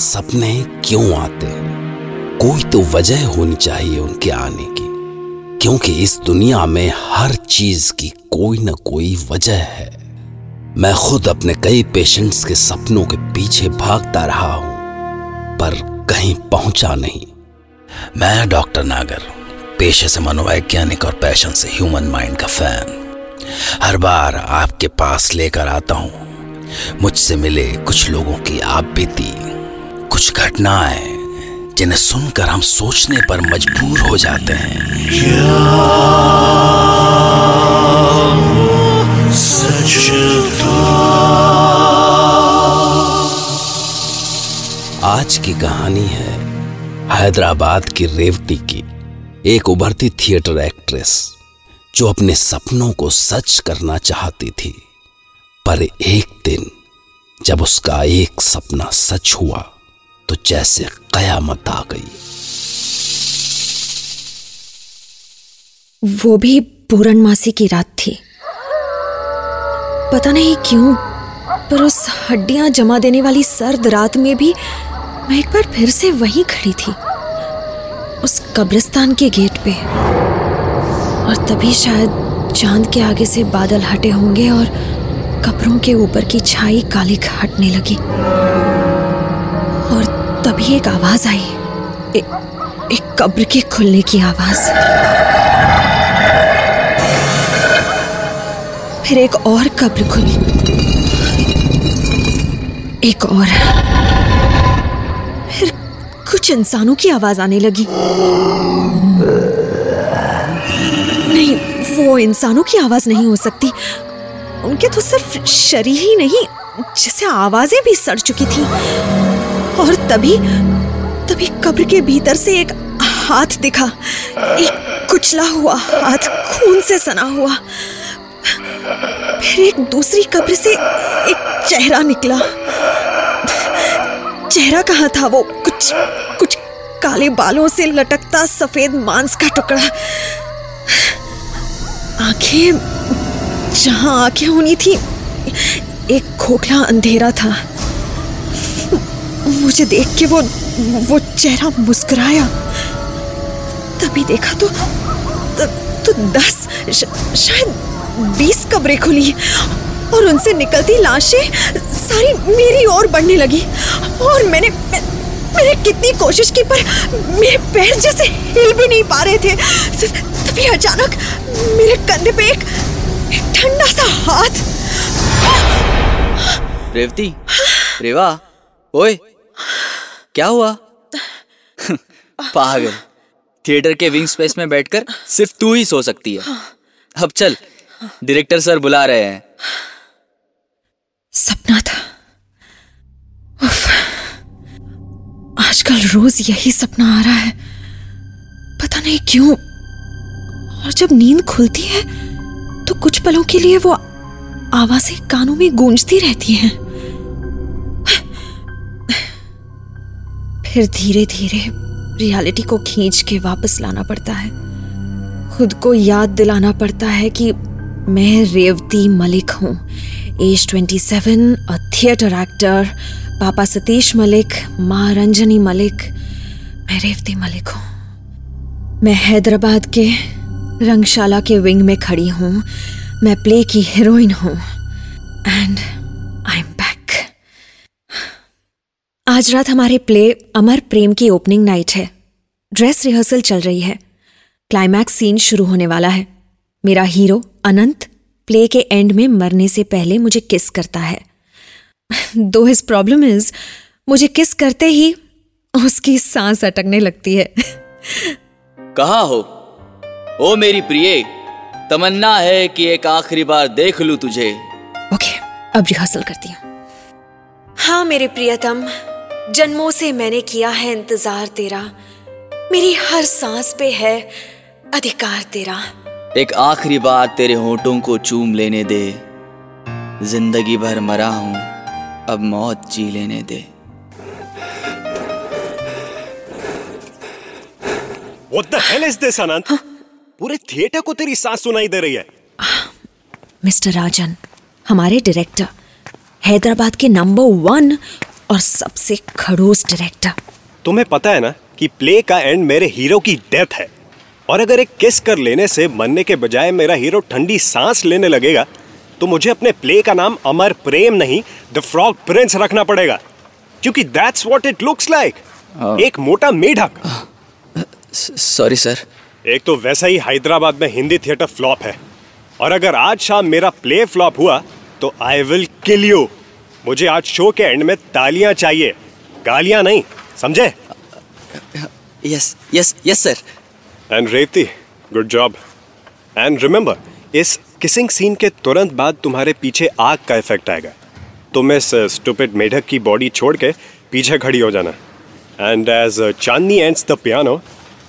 सपने क्यों आते हैं? कोई तो वजह होनी चाहिए उनके आने की। क्योंकि इस दुनिया में हर चीज़ की कोई ना कोई वजह है। मैं खुद अपने कई पेशेंट्स के सपनों के पीछे भागता रहा हूँ, पर कहीं पहुँचा नहीं। मैं डॉक्टर नागर, पेशे से मनोवैज्ञानिक और पैशन से ह्यूमन माइंड का फ़ैन। हर बार आपके पास लेकर आता हूँ। मुझसे मिले कुछ लोगों की आप बीती कुछ घटनाएँ जिन्हें सुनकर हम सोचने पर मजबूर हो जाते हैं। आज की कहानी है हैदराबाद की रेवती की, एक उभरती थिएटर एक्ट्रेस, जो अपने सपनों को सच करना चाहती थी। पर एक दिन, जब उसका एक सपना सच हुआ तो जैसे कयामत आ गई। वो भी पूर्णमासी की रात थी। पता नहीं क्यों, पर उस हड्डियाँ जमा देने वाली सर्द रात में भी मैं एक बार फिर से वहीं खड़ी थी, उस कब्रिस्तान के गेट पे। और तभी शायद चाँद के आगे से बादल हटे होंगे और कपड़ों के ऊपर की छाई काली हटने लगी। तभी एक आवाज़ आई। ए, एक कब्र के खुलने की आवाज़। फिर एक और कब्र खुली। एक और। फिर कुछ इंसानों की आवाज़ आने लगी। नहीं वो इंसानों की आवाज़ नहीं हो सकती। उनके तो सिर्फ़ शरीर ही नहीं जैसे आवाज़ें भी सड़ चुकी थी। और तभी तभी कब्र के भीतर से एक हाथ दिखा। एक कुचला हुआ हाथ खून से सना हुआ। फिर एक दूसरी कब्र से एक चेहरा निकला। चेहरा कहाँ था वो? कुछ कुछ काले बालों से लटकता सफ़ेद मांस का टुकड़ा। आँखें, जहाँ आँखें होनी थी, एक खोखला अंधेरा था। मुझे देख के वो वो चेहरा मुस्कुराया। तभी देखा तो तो, तो दस श, शायद बीस कब्रें खुली और उनसे निकलती लाशें सारी मेरी ओर बढ़ने लगी। और मैंने मैंने कितनी कोशिश की पर मेरे पैर जैसे हिल भी नहीं पा रहे थे। तभी अचानक मेरे कंधे पे एक ठंडा सा हाथ। रेवती रेवा ओए। क्या हुआ? पागल। थिएटर के विंग स्पेस में बैठकर सिर्फ़ तू ही सो सकती है। अब चल डायरेक्टर सर बुला रहे हैं। सपना था। आजकल रोज यही सपना आ रहा है। पता नहीं क्यों। और जब नींद खुलती है तो कुछ पलों के लिए वो आवाज़ें कानों में गूंजती रहती हैं। फिर धीरे धीरे रियलिटी को खींच के वापस लाना पड़ता है। खुद को याद दिलाना पड़ता है कि मैं रेवती मलिक हूँ। Age twenty seven a theatre actor पापा सतीश मलिक माँ रंजनी मलिक मैं रेवती मलिक हूँ। मैं हैदराबाद के रंगशाला के विंग में खड़ी हूँ। मैं प्ले की हीरोइन हूँ। एंड आई एम बैक आज रात हमारे प्ले अमर प्रेम की ओपनिंग नाइट है। ड्रेस रिहर्सल चल रही है। क्लाइमैक्स सीन शुरू होने वाला है। मेरा हीरो अनंत प्ले के एंड में मरने से पहले मुझे किस करता है। दो हिज प्रॉब्लम इज़ मुझे किस करते ही उसकी सांस अटकने लगती है। कहा हो? ओ मेरी प्रिय तमन्ना है कि एक आखिरी बार देख लूँ तुझे। ओके okay, अब रिहर्सल करती हूँ। हाँ मेरे प्रियतम। जन्मों से मैंने किया है इंतज़ार तेरा। मेरी हर सांस पे है अधिकार तेरा। एक आखिरी बार तेरे होठों को चूम लेने दे। ज़िंदगी भर मरा हूँ अब मौत जी लेने दे। What the hell is this, अनंत? पूरे थिएटर को तेरी सांस सुनाई दे रही है। मिस्टर राजन हमारे डायरेक्टर हैदराबाद के नंबर वन और सबसे खड़ूस डायरेक्टर तुम्हें पता है ना कि प्ले का एंड मेरे हीरो की डेथ है। और अगर एक किस कर लेने से मरने के बजाय मेरा हीरो ठंडी सांस लेने लगेगा तो मुझे अपने प्ले का नाम अमर प्रेम नहीं द फ्रॉग प्रिंस रखना पड़ेगा। क्योंकि that's what it looks like एक मोटा मेढक। सॉरी सर एक तो वैसा ही हैदराबाद में हिंदी थिएटर फ्लॉप है। और अगर आज शाम मेरा प्ले फ्लॉप हुआ तो आई विल किल यू मुझे आज शो के एंड में तालियाँ चाहिए। गालियाँ नहीं समझे? Yes yes yes sir and Revathi good job and remember इस किसिंग सीन के तुरंत बाद तुम्हारे पीछे आग का इफ़ेक्ट आएगा। तुम इस स्टूपिड मेढक की बॉडी छोड़ के पीछे खड़ी हो जाना। And as Chandni ends the piano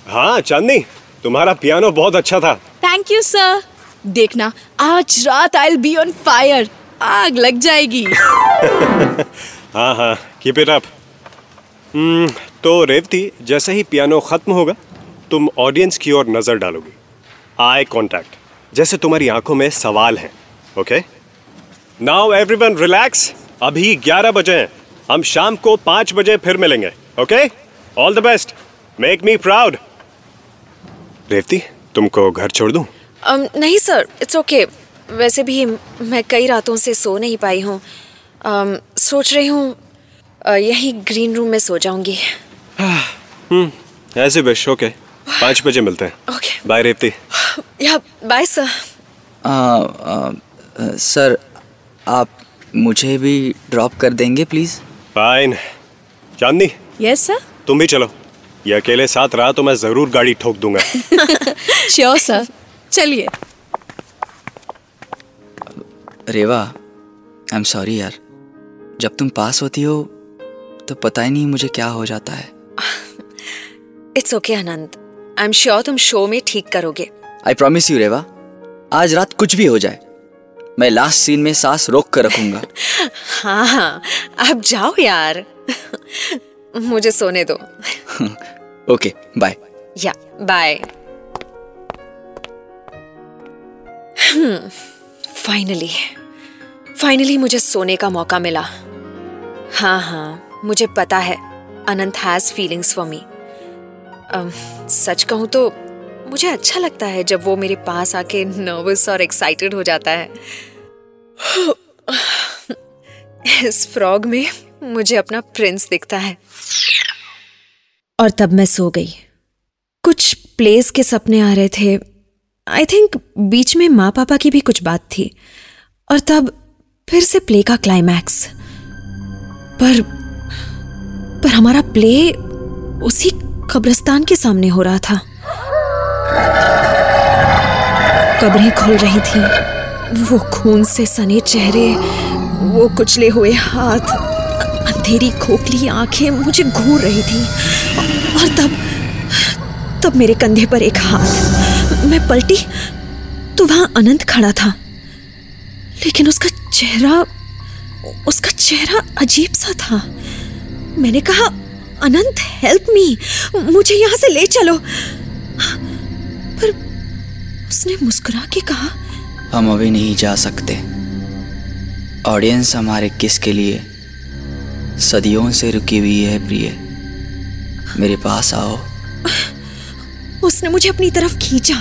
हाँ चांदनी तुम्हारा पियानो बहुत अच्छा था। थैंक यू सर देखना आज रात आई बी ऑन फायर आग लग जाएगी। हाँ हाँ कीप इट अप तो रेवती जैसे ही पियानो खत्म होगा तुम ऑडियंस की ओर नज़र डालोगी। आई कांटेक्ट जैसे तुम्हारी आँखों में सवाल हैं ओके नाउ एवरीवन रिलैक्स अभी 11 बजे हैं। हम शाम को पाँच बजे फिर मिलेंगे okay all the best make me proud Revathi तुमको घर छोड़ दूँ? um, नहीं सर इट्स ओके वैसे भी मैं कई रातों से सो नहीं पाई हूँ। सोच रही हूँ यही ग्रीन रूम में सो जाऊँगी। ऐसे विश ओके। पाँच बजे मिलते हैं। Okay. Bye Revathi yeah bye sir आ, आ, सर आप मुझे भी ड्रॉप कर देंगे please fine Chandni? Yes sir तुम भी चलो। ये अकेले साथ रहा तो मैं ज़रूर गाड़ी ठोक दूँगा। श्योर सर चलिए। रेवा आई एम सॉरी यार। जब तुम पास होती हो तो पता ही नहीं मुझे क्या हो जाता है। It's okay Anand I am sure तुम शो में ठीक करोगे। आई प्रॉमिस यू रेवा आज रात कुछ भी हो जाए मैं लास्ट सीन में सांस रोक कर रखूँगा। हाँ हाँ आप जाओ यार। मुझे सोने दो। Okay bye yeah bye finally finally मुझे सोने का मौका मिला। हाँ हाँ मुझे पता है, Anant has feelings for me सच कहूँ तो मुझे अच्छा लगता है जब वो मेरे पास आके नर्वस और एक्साइटेड हो जाता है। इस फ्रॉग में मुझे अपना प्रिंस दिखता है। और तब मैं सो गई। कुछ प्लेस के सपने आ रहे थे। आई थिंक बीच में माँ पापा की भी कुछ बात थी। और तब फिर से प्ले का क्लाइमैक्स पर पर हमारा प्ले उसी कब्रिस्तान के सामने हो रहा था। कब्रें खुल रही थी। वो खून से सने चेहरे, वो कुचले हुए हाथ, अंधेरी खोखली आँखें मुझे घूर रही थी। और तब तब मेरे कंधे पर एक हाथ। मैं पलटी तो वहाँ अनंत खड़ा था। लेकिन उसका चेहरा उसका चेहरा अजीब सा था। मैंने कहा, अनंत हेल्प मी मुझे यहाँ से ले चलो। पर उसने मुस्कुरा के कहा, हम अभी नहीं जा सकते। ऑडियंस हमारे किस के लिए? सदियों से रुकी हुई है प्रिय। मेरे पास आओ। उसने मुझे अपनी तरफ़ खींचा।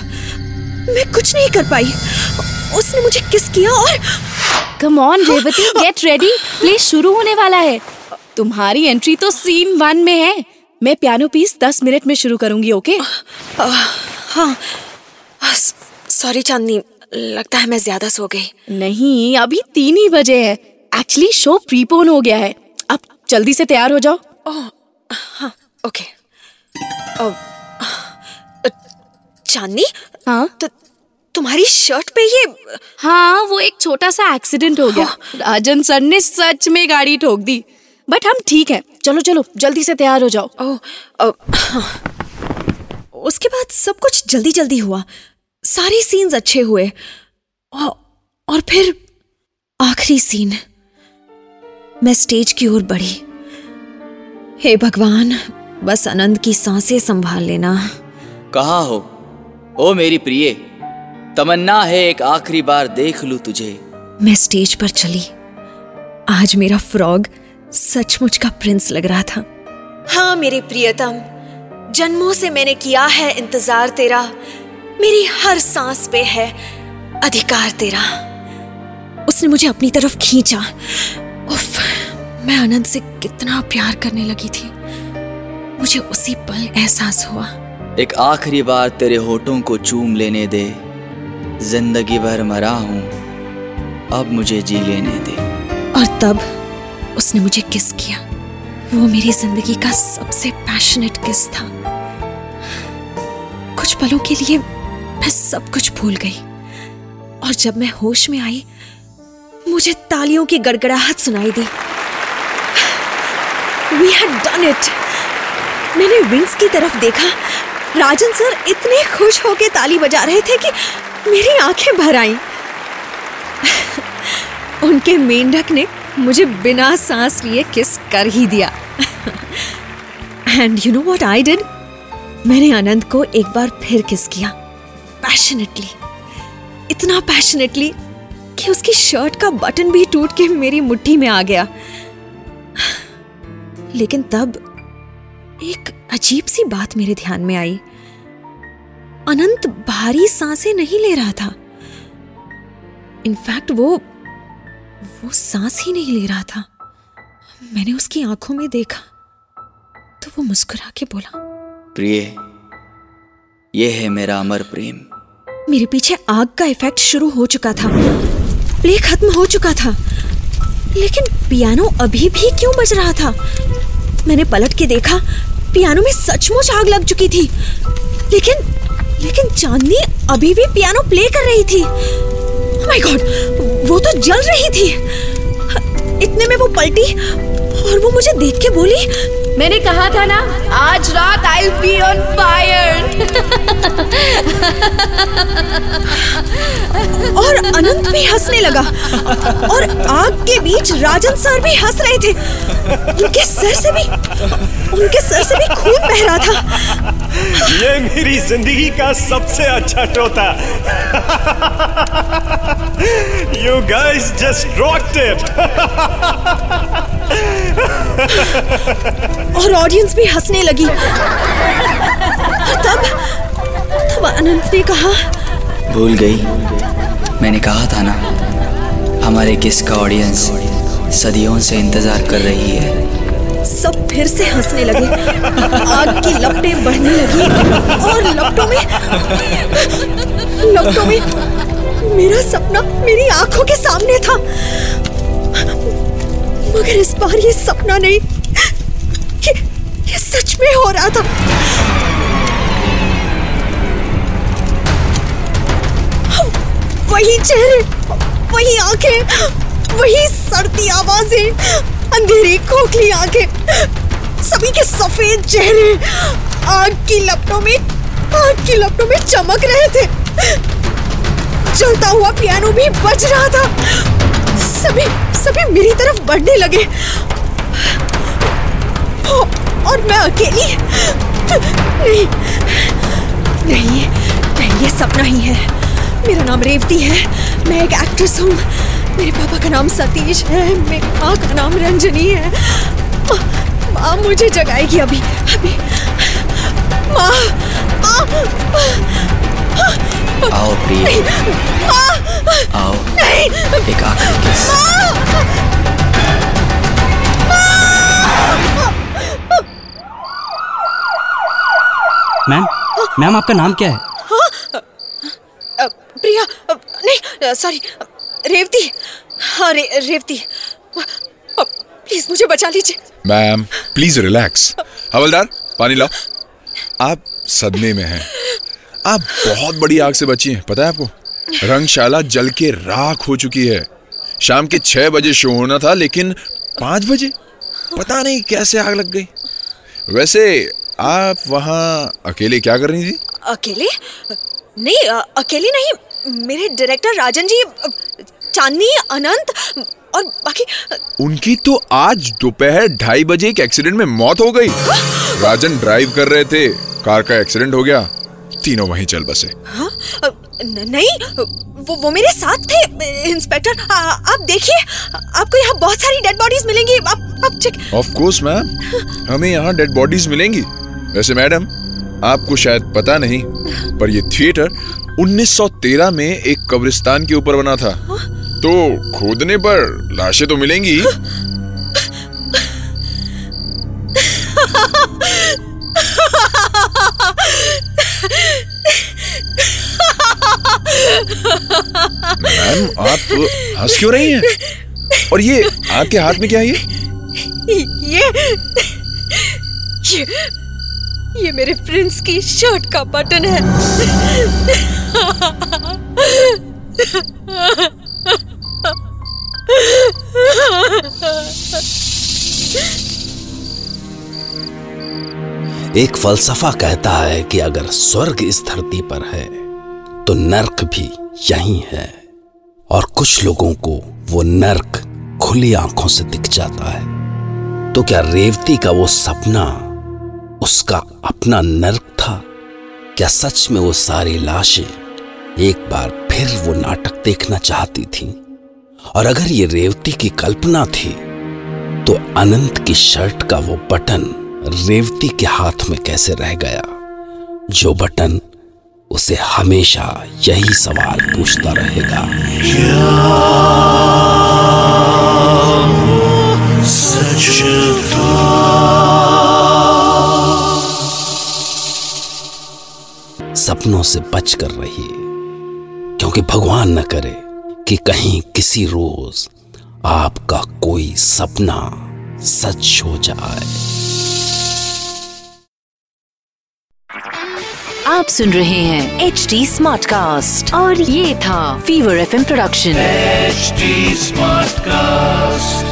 मैं कुछ नहीं कर पाई। उसने मुझे किस किया और come on Revathi get ready play शुरू होने वाला है। तुम्हारी एंट्री तो सीन वन में है। मैं पियानो पीस दस मिनट में शुरू करूँगी ओके हाँ। सॉरी चांदनी। लगता है मैं ज़्यादा सो गई। नहीं अभी तीन ही बजे है। एक्चुअली शो प्रीपोन हो गया है। अब जल्दी से तैयार हो जाओ। ओह हाँ ओके अब चांदनी? हाँ? तो तुम्हारी शर्ट पे ये हाँ वो एक छोटा सा एक्सीडेंट हो गया। राजन सर ने सच में गाड़ी ठोक दी। बट हम ठीक हैं। चलो चलो जल्दी से तैयार हो जाओ। ओ, ओ, हाँ। उसके बाद सब कुछ जल्दी जल्दी हुआ। सारे सीन्स अच्छे हुए। और, और फिर आखिरी सीन मैं स्टेज की ओर बढ़ी। हे भगवान बस आनंद की साँसें संभाल लेना। कहा हो? ओ मेरी प्रिय तमन्ना है एक आखिरी बार देख लूँ तुझे। मैं स्टेज पर चली। आज मेरा फ्रॉग सचमुच का प्रिंस लग रहा था। हाँ मेरे प्रियतम जन्मों से मैंने किया है इंतज़ार तेरा। मेरी हर सांस पे है अधिकार तेरा। उसने मुझे अपनी तरफ़ खींचा। उफ, मैं आनंद से कितना प्यार करने लगी थी। मुझे उसी पल एहसास हुआ। एक आखिरी बार तेरे होठों को चूम लेने दे। ज़िंदगी भर मरा हूँ, अब मुझे जी लेने दे। और तब उसने मुझे किस किया? वो मेरी ज़िंदगी का सबसे पैशनेट किस था? कुछ पलों के लिए मैं सब कुछ भूल गई। और जब मैं होश में आई, मुझे तालियों की गड़गड़ाहट सुनाई दी। वी हैड डन इट मैंने विंग्स की तरफ़ देखा। राजन सर इतने खुश होकर ताली बजा रहे थे कि मेरी आँखें भर आईं। उनके मेंढक ने मुझे बिना सांस लिए किस कर ही दिया। And you know what I did मैंने आनंद को एक बार फिर किस किया। पैशनेटली इतना पैशनेटली कि उसकी शर्ट का बटन भी टूट के मेरी मुट्ठी में आ गया। लेकिन तब एक अजीब सी बात मेरे ध्यान में आई। अनंत भारी साँसें नहीं ले रहा था। इनफैक्ट वो वो सांस ही नहीं ले रहा था। मैंने उसकी आँखों में देखा तो वो मुस्कुरा के बोला प्रिय ये है मेरा अमर प्रेम। मेरे पीछे आग का इफ़ेक्ट शुरू हो चुका था। प्ले खत्म हो चुका था। लेकिन पियानो अभी भी क्यों बज रहा था? मैंने पलट के देखा पियानो में सचमुच आग लग चुकी थी। लेकिन लेकिन चांदनी अभी भी पियानो प्ले कर रही थी। Oh गॉड वो तो जल रही थी। इतने में वो पलटी और वो मुझे देख के बोली, मैंने कहा था ना, आज रात आई बी ऑन फायर लगा। और आग के बीच राजन सर भी हंस रहे थे। उनके सर से भी उनके सर से भी खून बह रहा था। ये मेरी ज़िंदगी का सबसे अच्छा शो था you guys just rocked it और ऑडियंस भी हंसने लगी। और तब तब अनंत ने कहा भूल गई। मैंने कहा था ना हमारे किस का ऑडियंस सदियों से इंतज़ार कर रही है? सब फिर से हंसने लगे। आग की लपटें बढ़ने लगी और लपटों में लपटों में मेरा सपना मेरी आँखों के सामने था। मगर इस बार ये सपना नहीं ये, ये सच में हो रहा था। वही चेहरे वही आँखें, वही सर्दी आवाज़ें, अंधेरी खोखली आँखें, सभी के सफ़ेद चेहरे, आग की लपटों में, आग की लपटों में चमक रहे थे। चलता हुआ पियानो भी बज रहा था। सभी सभी मेरी तरफ़ बढ़ने लगे। और मैं अकेली? नहीं नहीं नहीं, ये सपना ही है। मेरा नाम रेवती है। मैं एक एक्ट्रेस हूँ। मेरे पापा का नाम सतीश है। मेरी माँ का नाम रंजनी है। माँ मुझे जगाएगी अभी। अभी। माँ। आओ प्रिय। आओ। एक आखिरी किस मैम मैम आपका नाम क्या है? प्रिया नहीं सॉरी रेवती हाँ रे, रेवती प्लीज़ मुझे बचा लीजिए। मैम प्लीज़ रिलैक्स हवलदार पानी लाओ। आप सदमे में हैं। आप बहुत बड़ी आग से बची हैं पता है आपको? रंगशाला जल के राख हो चुकी है। शाम के छह बजे शो होना था लेकिन पाँच बजे? पता नहीं कैसे आग लग गई। वैसे आप वहाँ अकेले क्या कर रही थी? अकेले? नहीं अकेले नहीं मेरे डायरेक्टर राजन जी चांदनी अनंत और बाकी उनकी तो आज दोपहर ढाई बजे एक एक्सीडेंट में मौत हो गई। राजन ड्राइव कर रहे थे। कार का एक्सीडेंट हो गया। तीनों वहीं चल बसे। हाँ न- नहीं वो वो मेरे साथ थे इंस्पेक्टर आ, आप देखिए आपको यहाँ बहुत सारी डेड बॉडीज मिलेंगी। आप आप चेक ऑफ़ कोर्स मैम हमें यहाँ डेड बॉडीज मिलेंगी। वैसे मैडम आपको शायद पता नहीं, पर ये थिएटर 1913 में एक कब्रिस्तान के ऊपर बना था। तो खोदने पर लाशें तो मिलेंगी। मैम, आप हंस क्यों रही हैं? और ये आपके हाथ में क्या है ये ये ये ये मेरे प्रिंस की शर्ट का बटन है। एक फलसफा कहता है कि अगर स्वर्ग इस धरती पर है तो नर्क भी यहीं है। और कुछ लोगों को वो नर्क खुली आँखों से दिख जाता है। तो क्या रेवती का वो सपना उसका अपना नर्क था। क्या सच में वो सारी लाशें एक बार फिर वो नाटक देखना चाहती थी? और अगर ये रेवती की कल्पना थी तो अनंत की शर्ट का वो बटन रेवती के हाथ में कैसे रह गया? जो बटन उसे हमेशा यही सवाल पूछता रहेगा। सपनों से बच कर रहिए। क्योंकि भगवान न करे कि कहीं किसी रोज आपका कोई सपना सच हो जाए। आप सुन रहे हैं एच डी स्मार्ट कास्ट और ये था fever F production H smart Smartcast.